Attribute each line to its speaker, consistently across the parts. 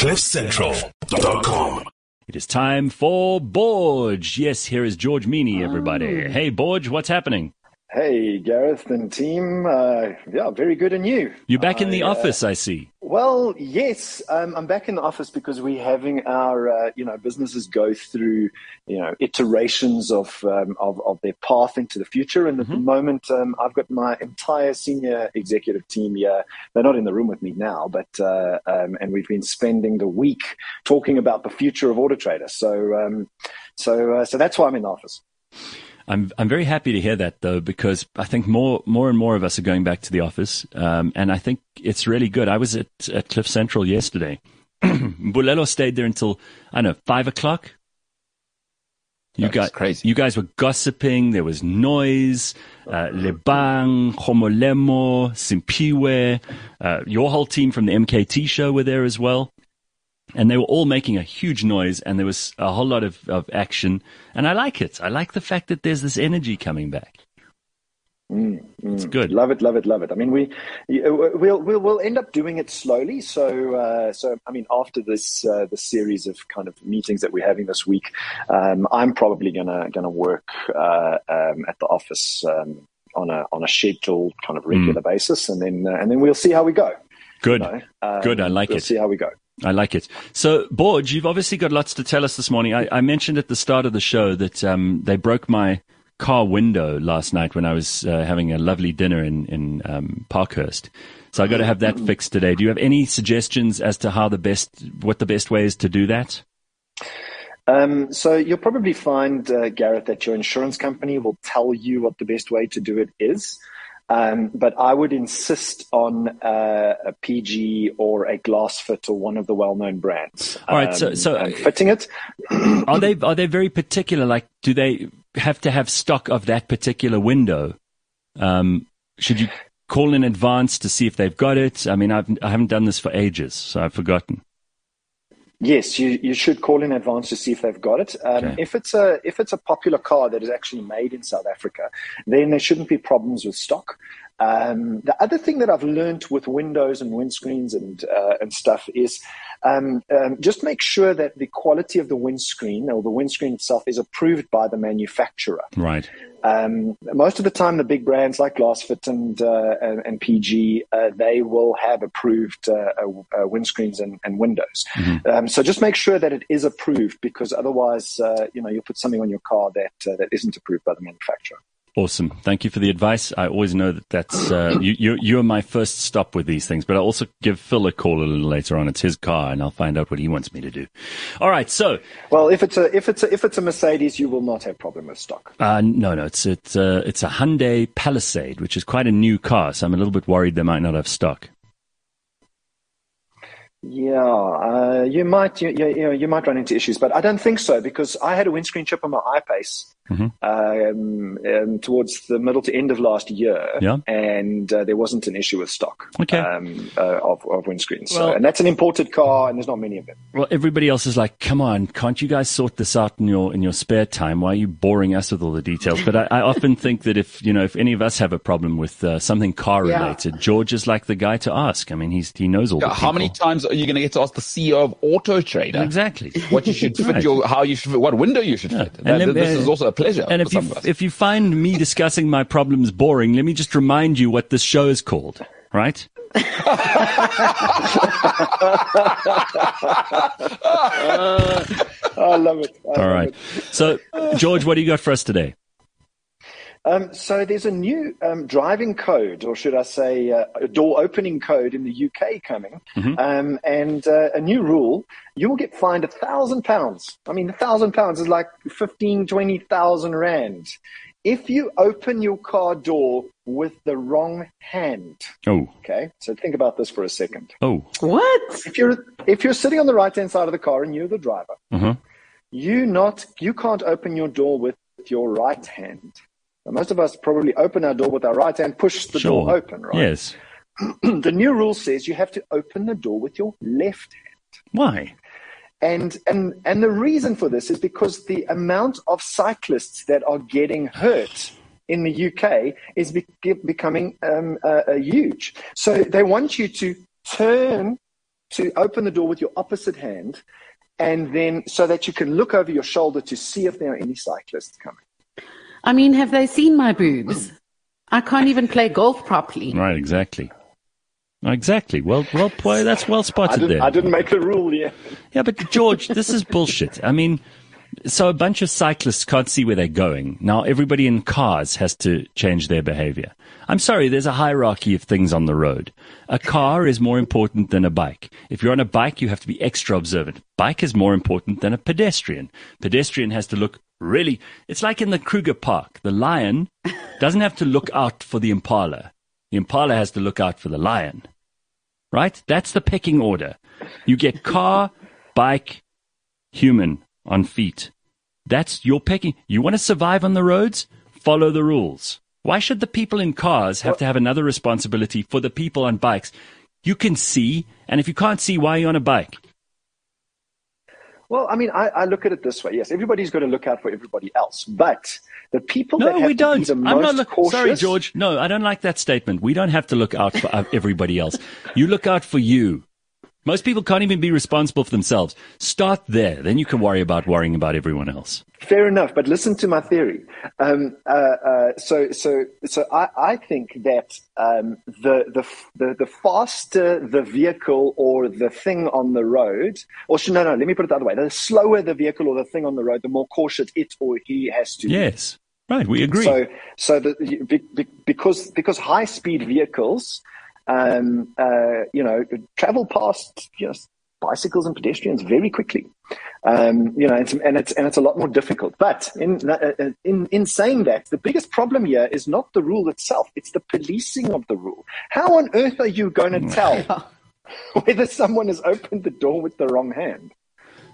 Speaker 1: CliffCentral.com.
Speaker 2: It is time for Borge. Yes, here is George Mienie, everybody.
Speaker 3: Oh.
Speaker 2: Hey, Borge, what's happening?
Speaker 3: Hey, Gareth and team. Uh, yeah, very good and you.
Speaker 2: You're back in the
Speaker 3: I, uh,
Speaker 2: office, I see.
Speaker 3: Well, yes, um, I'm back in the office because we're having our, uh, you know, businesses go through, you know, iterations of um, of, of their path into the future. And at the moment, um, I've got my entire senior executive team here. They're not in the room with me now, but uh, um, and we've been spending the week talking about the future of Auto Trader. So, um, so, uh, so that's why I'm in the office.
Speaker 2: I'm I'm very happy to hear that though because I think more more and more of us are going back to the office, um, and I think it's really good. I was at, at Cliff Central yesterday. Bulelo stayed there until I don't know five o'clock. You
Speaker 4: That's
Speaker 2: guys,
Speaker 4: crazy.
Speaker 2: You guys were gossiping. There was noise. Uh, Lebang, Homolemo, Simpiwe, uh, your whole team from the MKT show were there as well. And they were all making a huge noise, and there was a whole lot of, of action. And I like it. I like the fact that there's this energy coming back. It's good.
Speaker 3: Love it, love it, love it. I mean, we we'll we'll, we'll end up doing it slowly. So uh, so I mean, after this uh, this series of kind of meetings that we're having this week, um, I'm probably gonna gonna work uh, um, at the office um, on a on a scheduled kind of regular basis, and then uh, and then we'll see how we go.
Speaker 2: Good.
Speaker 3: you know. Um,
Speaker 2: Good. I like it.
Speaker 3: we'll
Speaker 2: it.
Speaker 3: See how we go.
Speaker 2: I like it. So, Borge, you've obviously got lots to tell us this morning. I, I mentioned at the start of the show that um, they broke my car window last night when I was uh, having a lovely dinner in in um, Parkhurst. So I've got to have that fixed today. Do you have any suggestions as to how the best, what the best way is to do that?
Speaker 3: Um, so you'll probably find, uh, Gareth, that your insurance company will tell you what the best way to do it is. Um, but I would insist on uh, a PG or a GlassFit or one of the well-known brands.
Speaker 2: All right, so-
Speaker 3: um,
Speaker 2: so-
Speaker 3: and fitting it.
Speaker 2: Are they are they very particular? Like, do they have to have stock of that particular window? Um, should you call in advance to see if they've got it? I mean, I've I haven't done this for ages, so I've forgotten.
Speaker 3: Yes, you, you should call in advance to see if they've got it. Um,
Speaker 2: Okay.
Speaker 3: If it's a if it's a popular car that is actually made in South Africa, then there shouldn't be problems with stock. Um, the other thing that I've learned with windows and windscreens and uh, and stuff is um, um, just make sure that the quality of the windscreen or the windscreen itself is approved by the manufacturer.
Speaker 2: Right.
Speaker 3: Um, most of the time, the big brands like GlassFit and uh, and, and PG, uh, they will have approved uh, uh, uh, windscreens and, and windows. Um, so just make sure that it is approved, because otherwise, uh, you know, you'll put something on your car that uh, that isn't approved by the manufacturer.
Speaker 2: Awesome. Thank you for the advice. I always know that that's uh, you, you. You're my first stop with these things, but I'll also give Phil a call a little later on. It's his car, and I'll find out what he wants me to do. All right. So,
Speaker 3: Well, if it's a if it's a, if it's a Mercedes, you will not have problem with stock.
Speaker 2: uh, no, no, it's it's uh, it's a Hyundai Palisade, which is quite a new car. So I'm a little bit worried they might not have stock.
Speaker 3: Yeah, uh, you might you, you, you know you might run into issues, but I don't think so because I had a windscreen chip on my I-Pace um, um, towards the middle to end of last year,
Speaker 2: Yeah.
Speaker 3: and uh, there wasn't an issue with stock
Speaker 2: Okay.
Speaker 3: um, uh, of, of windscreens. So, and that's an imported car, and there's not many of them.
Speaker 2: Well, everybody else is like, "Come on, can't you guys sort this out in your in your spare time? Why are you boring us with all the details?" But I, I often think that if you know if any of us have a problem with uh, something car related, George is like the guy to ask. I mean, he's he knows all. the
Speaker 4: How many times are you going to get to ask the CEO of Auto Trader
Speaker 2: Exactly.
Speaker 4: what you should fit
Speaker 2: Right.
Speaker 4: your, how you should fit, what window you should fit?
Speaker 2: And
Speaker 4: That-
Speaker 2: let-
Speaker 4: this is also a pleasure
Speaker 2: And if you
Speaker 4: some of us.
Speaker 2: if you find me discussing my problems boring, let me just remind you what this show is called. Right?
Speaker 3: I love it. I
Speaker 2: All
Speaker 3: love
Speaker 2: right.
Speaker 3: it.
Speaker 2: So, George, what do you got for us today?
Speaker 3: Um, so there's a new um, driving code, or should I say, uh, a door opening code in the UK coming, um, and uh, a new rule: you will get fined a thousand pounds. I mean, a thousand pounds is like fifteen, twenty thousand rand if you open your car door with the wrong hand.
Speaker 2: Oh,
Speaker 3: Okay, so think about this for a second.
Speaker 2: oh,
Speaker 5: What?
Speaker 3: If you're if you're sitting on the right hand side of the car and you're the driver,
Speaker 2: uh-huh.
Speaker 3: you not you can't open your door with your right hand. Now, most of us probably open our door with our right hand, push the
Speaker 2: sure.
Speaker 3: door open, right?
Speaker 2: Yes.
Speaker 3: the new rule says you have to open the door with your left hand.
Speaker 2: Why?
Speaker 3: And and and the reason for this is because the amount of cyclists that are getting hurt in the UK is be- becoming um, uh, uh, huge. So they want you to turn to open the door with your opposite hand, and then so that you can look over your shoulder to see if there are any cyclists coming.
Speaker 1: I mean, have they seen my boobs? I can't even play golf properly.
Speaker 2: Right, exactly. Exactly. Well, well, boy, that's well spotted
Speaker 3: didn't,
Speaker 2: there.
Speaker 3: I didn't make the rule yet.
Speaker 2: Yeah, but George, this is bullshit. I mean, so a bunch of cyclists can't see where they're going. Now everybody in cars has to change their behavior. I'm sorry, there's a hierarchy of things on the road. A car is more important than a bike. If you're on a bike, you have to be extra observant. Bike is more important than a pedestrian. Pedestrian has to look really, it's like in the Kruger Park. The lion doesn't have to look out for the impala. The impala has to look out for the lion. Right? That's the pecking order. You get car, bike, human on feet. That's your pecking. You want to survive on the roads? Follow the rules. Why should the people in cars have to have another responsibility for the people on bikes? You can see, and if you can't see, why are you on a bike?
Speaker 3: Well, I mean, I, I look at it this way. Yes, everybody's got to look out for everybody else, but the people that
Speaker 2: No,
Speaker 3: have
Speaker 2: we don't. I'm not. Look,
Speaker 3: cautious.
Speaker 2: sorry, George. No, I don't like that statement. We don't have to look out for uh, everybody else. You look out for you. Most people can't even be responsible for themselves. Start there. Then you can worry about worrying about everyone else.
Speaker 3: Fair enough, but listen to my theory. Um, uh, uh, so, so, so I, I think that um, the, the the the faster the vehicle or the thing on the road, or no, no, let me put it the other way: the slower the vehicle or the thing on the road, the more cautious it or he has to. be.
Speaker 2: Yes. Right. We agree.
Speaker 3: So, so the, be, be, because because high speed vehicles, um, uh, you know, travel past you know, bicycles and pedestrians very quickly. Um, you know, it's, and it's and it's a lot more difficult. But in uh, in in saying that, the biggest problem here is not the rule itself; it's the policing of the rule. How on earth are you going to tell whether someone has opened the door with the wrong hand?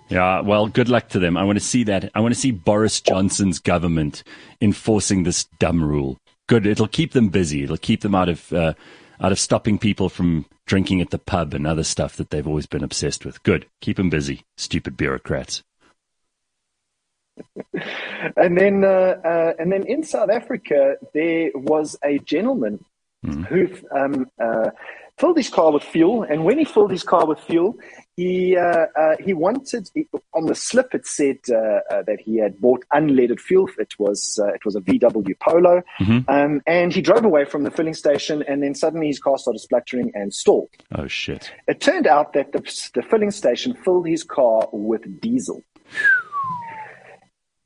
Speaker 2: Yeah, well, good luck to them. I want to see that. I want to see Boris Johnson's government enforcing this dumb rule. Good. It'll keep them busy. It'll keep them out of uh, out of stopping people from drinking at the pub and other stuff that they've always been obsessed with. Good. Keep them busy. Stupid bureaucrats.
Speaker 3: And then, uh, uh, and then in South Africa, there was a gentleman who um, uh, filled his car with fuel. And when he filled his car with fuel, he uh, uh, he wanted on the slip it said uh, uh, that he had bought unleaded fuel. It was uh, it was a VW Polo, um, and he drove away from the filling station. And then suddenly his car started spluttering and stalled.
Speaker 2: Oh shit.
Speaker 3: It turned out that the, the filling station filled his car with diesel.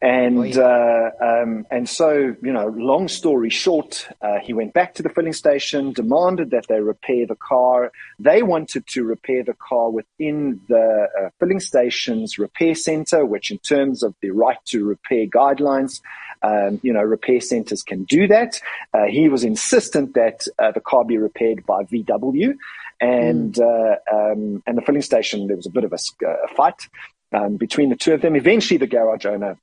Speaker 3: And uh, um, and so you know, long story short, uh, he went back to the filling station, demanded that they repair the car. They wanted to repair the car within the uh, filling station's repair center, which, in terms of the right to repair guidelines, um, you know, repair centers can do that. Uh, he was insistent that uh, the car be repaired by VW, and uh, um, and the filling station. There was a bit of a, a fight um, between the two of them. Eventually, the garage owner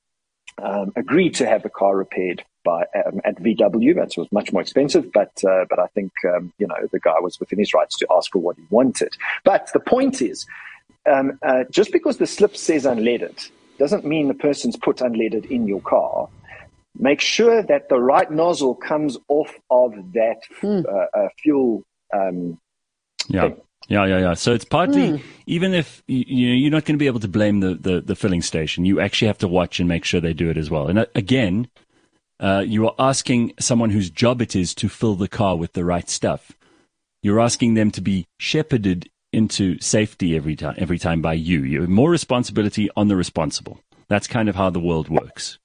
Speaker 3: um, agreed to have the car repaired by um, at VW. That was much more expensive, but uh, but I think um, you know the guy was within his rights to ask for what he wanted. But the point is, um, uh, just because the slip says unleaded doesn't mean the person's put unleaded in your car. Make sure that the right nozzle comes off of that uh, uh, fuel. Um,
Speaker 2: Yeah.
Speaker 3: thing.
Speaker 2: Yeah, yeah, yeah. So it's partly, even if you, know, you're not going to be able to blame the, the, the filling station, you actually have to watch and make sure they do it as well. And uh, again, uh, you are asking someone whose job it is to fill the car with the right stuff. You're asking them to be shepherded into safety every time, every time by you. You have more responsibility on the responsible. That's kind of how the world works.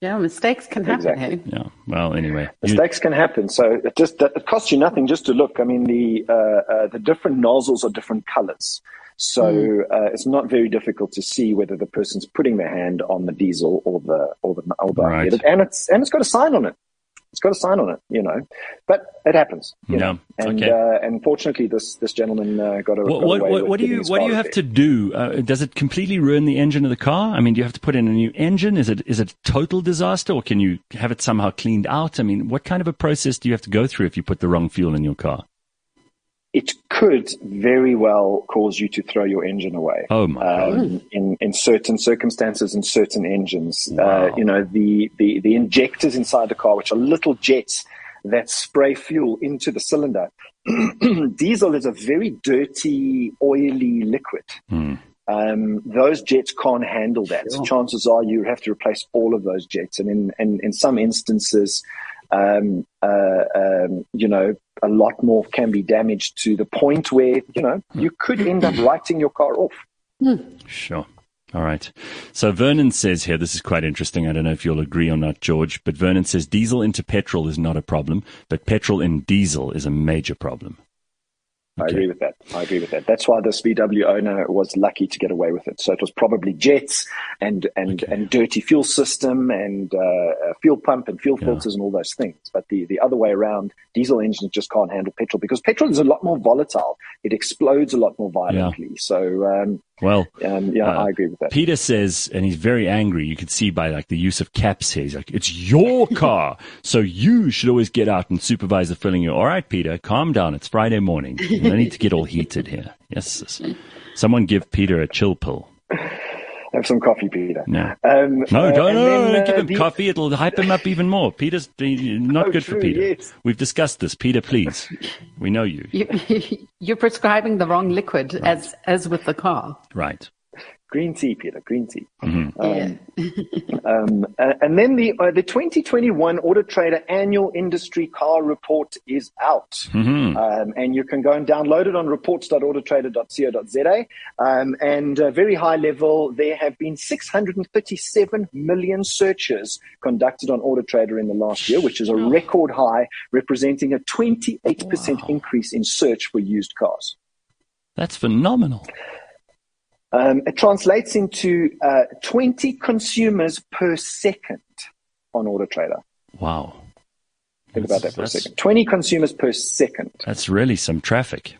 Speaker 1: Yeah, mistakes can happen.
Speaker 3: Exactly.
Speaker 1: Hey?
Speaker 2: Yeah. Well, anyway, you-
Speaker 3: Mistakes can happen. So it just it costs you nothing just to look. I mean, the uh, uh, the different nozzles are different colors, so uh, it's not very difficult to see whether the person's putting their hand on the diesel or the or the or the
Speaker 2: Right.
Speaker 3: and it's and it's got a sign on it. It's got a sign on it, you know. But it happens. you
Speaker 2: Yeah,
Speaker 3: know. And
Speaker 2: okay.
Speaker 3: uh, and fortunately, this this gentleman uh, got a.
Speaker 2: What,
Speaker 3: got
Speaker 2: what,
Speaker 3: away
Speaker 2: what, what do you what do you have to do? Uh, does it completely ruin the engine of the car? I mean, do you have to put in a new engine? Is it is it a total disaster, or can you have it somehow cleaned out? I mean, what kind of a process do you have to go through if you put the wrong fuel in your car?
Speaker 3: It could very well cause you to throw your engine away.
Speaker 2: Oh my god!
Speaker 3: um, in in certain circumstances and certain engines.
Speaker 2: Wow.
Speaker 3: Uh, you know, the, the the injectors inside the car, which are little jets that spray fuel into the cylinder. Diesel is a very dirty, oily liquid. Um, those jets can't handle that.
Speaker 1: Sure.
Speaker 3: Chances are you have to replace all of those jets, and in in, in some instances, um, uh, um, you know, a lot more can be damaged to the point where you know you could end up writing your car off.
Speaker 2: Sure. All right. So Vernon says here, this is quite interesting. I don't know if you'll agree or not, George, but Vernon says diesel into petrol is not a problem, but petrol in diesel is a major problem.
Speaker 3: I agree with that. I agree with that. That's why this VW owner was lucky to get away with it. So it was probably jets and and
Speaker 2: Okay.
Speaker 3: and dirty fuel system and uh, fuel pump and fuel
Speaker 2: Yeah.
Speaker 3: filters and all those things. But the the other way around, diesel engines just can't handle petrol because petrol is a lot more volatile. It explodes a lot more violently. So um,
Speaker 2: Well,
Speaker 3: um, yeah,
Speaker 2: Uh,
Speaker 3: I agree with that.
Speaker 2: Peter says, and he's very angry. You could see by like the use of caps here. He's like, "It's your car, so you should always get out and supervise the filling." You, all right, Peter, calm down. It's Friday morning. Don't need to get all heated here. Yes, someone give Peter a chill pill.
Speaker 3: Have some coffee, Peter.
Speaker 2: No,
Speaker 3: Um,
Speaker 2: no,
Speaker 3: uh,
Speaker 2: don't, no,
Speaker 3: then,
Speaker 2: no,
Speaker 3: uh,
Speaker 2: give him
Speaker 3: the-
Speaker 2: coffee. It'll hype him up even more. Peter's uh, not
Speaker 3: Oh,
Speaker 2: good for Peter.
Speaker 3: yes.
Speaker 2: We've discussed this. Peter, please. We know you.
Speaker 1: You, you're prescribing the wrong liquid, as as with the car.
Speaker 2: Right.
Speaker 3: Green tea, Peter. Green tea.
Speaker 1: yeah.
Speaker 3: Um, uh, and then the uh, the 2021 Auto Trader Annual Industry Car Report is out,
Speaker 2: Mm-hmm.
Speaker 3: um, and you can go and download it on reports.autotrader.co.za. Um, and uh, very high level, there have been 637 million searches conducted on Auto Trader in the last year, which is a record high, representing a 28% increase in search for used cars.
Speaker 2: That's phenomenal.
Speaker 3: Um, it translates into uh, 20 consumers per second on Auto Trader.
Speaker 2: Wow.
Speaker 3: Think about that for a second. 20 consumers per second.
Speaker 2: That's really some traffic.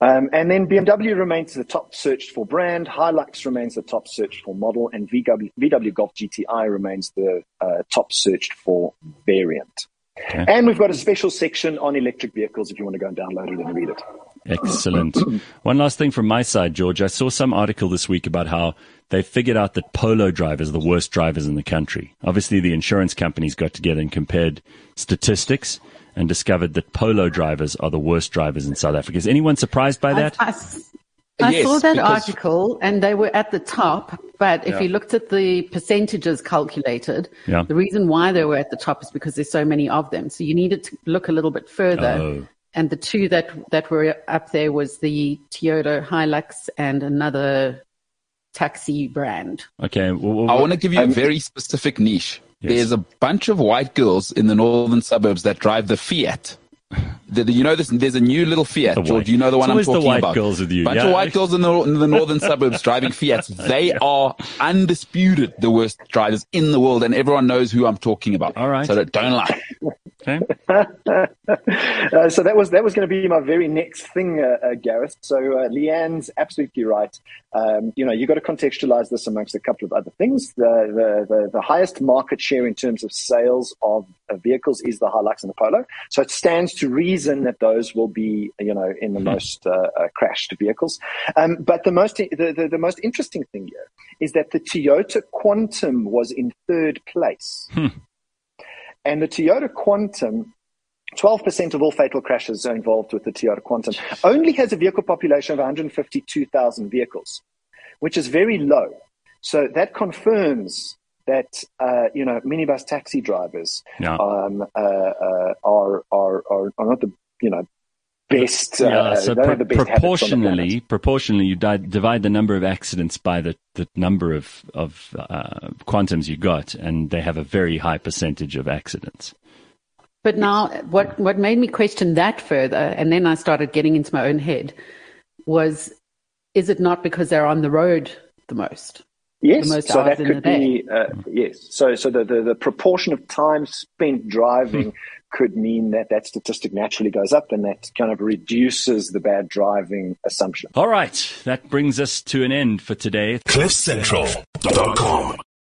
Speaker 3: Um, and then BMW remains the top searched for brand, Hilux remains the top searched for model, and VW, VW Golf GTI remains the uh, top searched for variant.
Speaker 2: Okay.
Speaker 3: And we've got a special section on electric vehicles if you want to go and download it and read it.
Speaker 2: Excellent. One last thing from my side, George. I saw some article this week about how they figured out that polo drivers are the worst drivers in the country. Obviously, the insurance companies got together and compared statistics and discovered that polo drivers are the worst drivers in South Africa. Is anyone surprised by that?
Speaker 1: I, I- I
Speaker 4: Yes,
Speaker 1: saw that
Speaker 4: because-
Speaker 1: article and they were at the top, but if
Speaker 2: Yeah.
Speaker 1: you looked at the percentages calculated,
Speaker 2: Yeah.
Speaker 1: the reason why they were at the top is because there's so many of them. So you needed to look a little bit further.
Speaker 2: Oh.
Speaker 1: And the two that, that were up there was the Toyota Hilux and another taxi brand.
Speaker 2: Okay. Well,
Speaker 4: I want to give you a very specific niche.
Speaker 2: Yes.
Speaker 4: There's a bunch of white girls in the northern suburbs that drive the Fiat. The, the- you know this. There's a new little Fiat,
Speaker 2: The
Speaker 4: George.
Speaker 2: white-
Speaker 4: You know the
Speaker 2: It's
Speaker 4: one I'm
Speaker 2: always the
Speaker 4: talking
Speaker 2: white
Speaker 4: about.
Speaker 2: girls with you,
Speaker 4: Bunch
Speaker 2: yeah.
Speaker 4: of white girls in the, in the northern suburbs driving Fiats. They are undisputed the worst drivers in the world, and everyone knows who I'm talking about.
Speaker 2: All right.
Speaker 4: So don't lie.
Speaker 2: okay.
Speaker 3: Uh, so that was that was going to be my very next thing, uh, uh, Gareth. So uh, Leanne's absolutely right. Um, you know, you got to contextualize this amongst a couple of other things. The, the the the highest market share in terms of sales of uh, vehicles is the Hilux and the Polo. So it stands to reason that those will be, you know, in the most uh, uh, crashed vehicles. Um, but the most the, the, the most interesting thing here is that the Toyota Quantum was in third place, and the Toyota Quantum 12% of all fatal crashes are involved with the Toyota Quantum. Only has a vehicle population of 152,000 vehicles, which is very low. So that confirms that uh, you know minibus taxi drivers
Speaker 2: Yeah.
Speaker 3: um, uh, uh, are, are are are not the you know best. Uh,
Speaker 2: Yeah, so
Speaker 3: don't
Speaker 2: pro-
Speaker 3: the best habits the
Speaker 2: proportionally, proportionally, you di- divide the number of accidents by the, the number of of uh, quantums you got, and they have a very high percentage of accidents.
Speaker 1: But now, what, what made me question that further, and then I started getting into my own head, was is it not because they're on the road the most?
Speaker 3: Yes,
Speaker 1: most
Speaker 3: so
Speaker 1: hours
Speaker 3: that
Speaker 1: in
Speaker 3: could
Speaker 1: the day.
Speaker 3: be uh, yes. So so the, the the proportion of time spent driving could mean that that statistic naturally goes up, and that kind of reduces the bad driving assumption.
Speaker 2: All right, that brings us to an end for today.
Speaker 5: CliffCentral.com.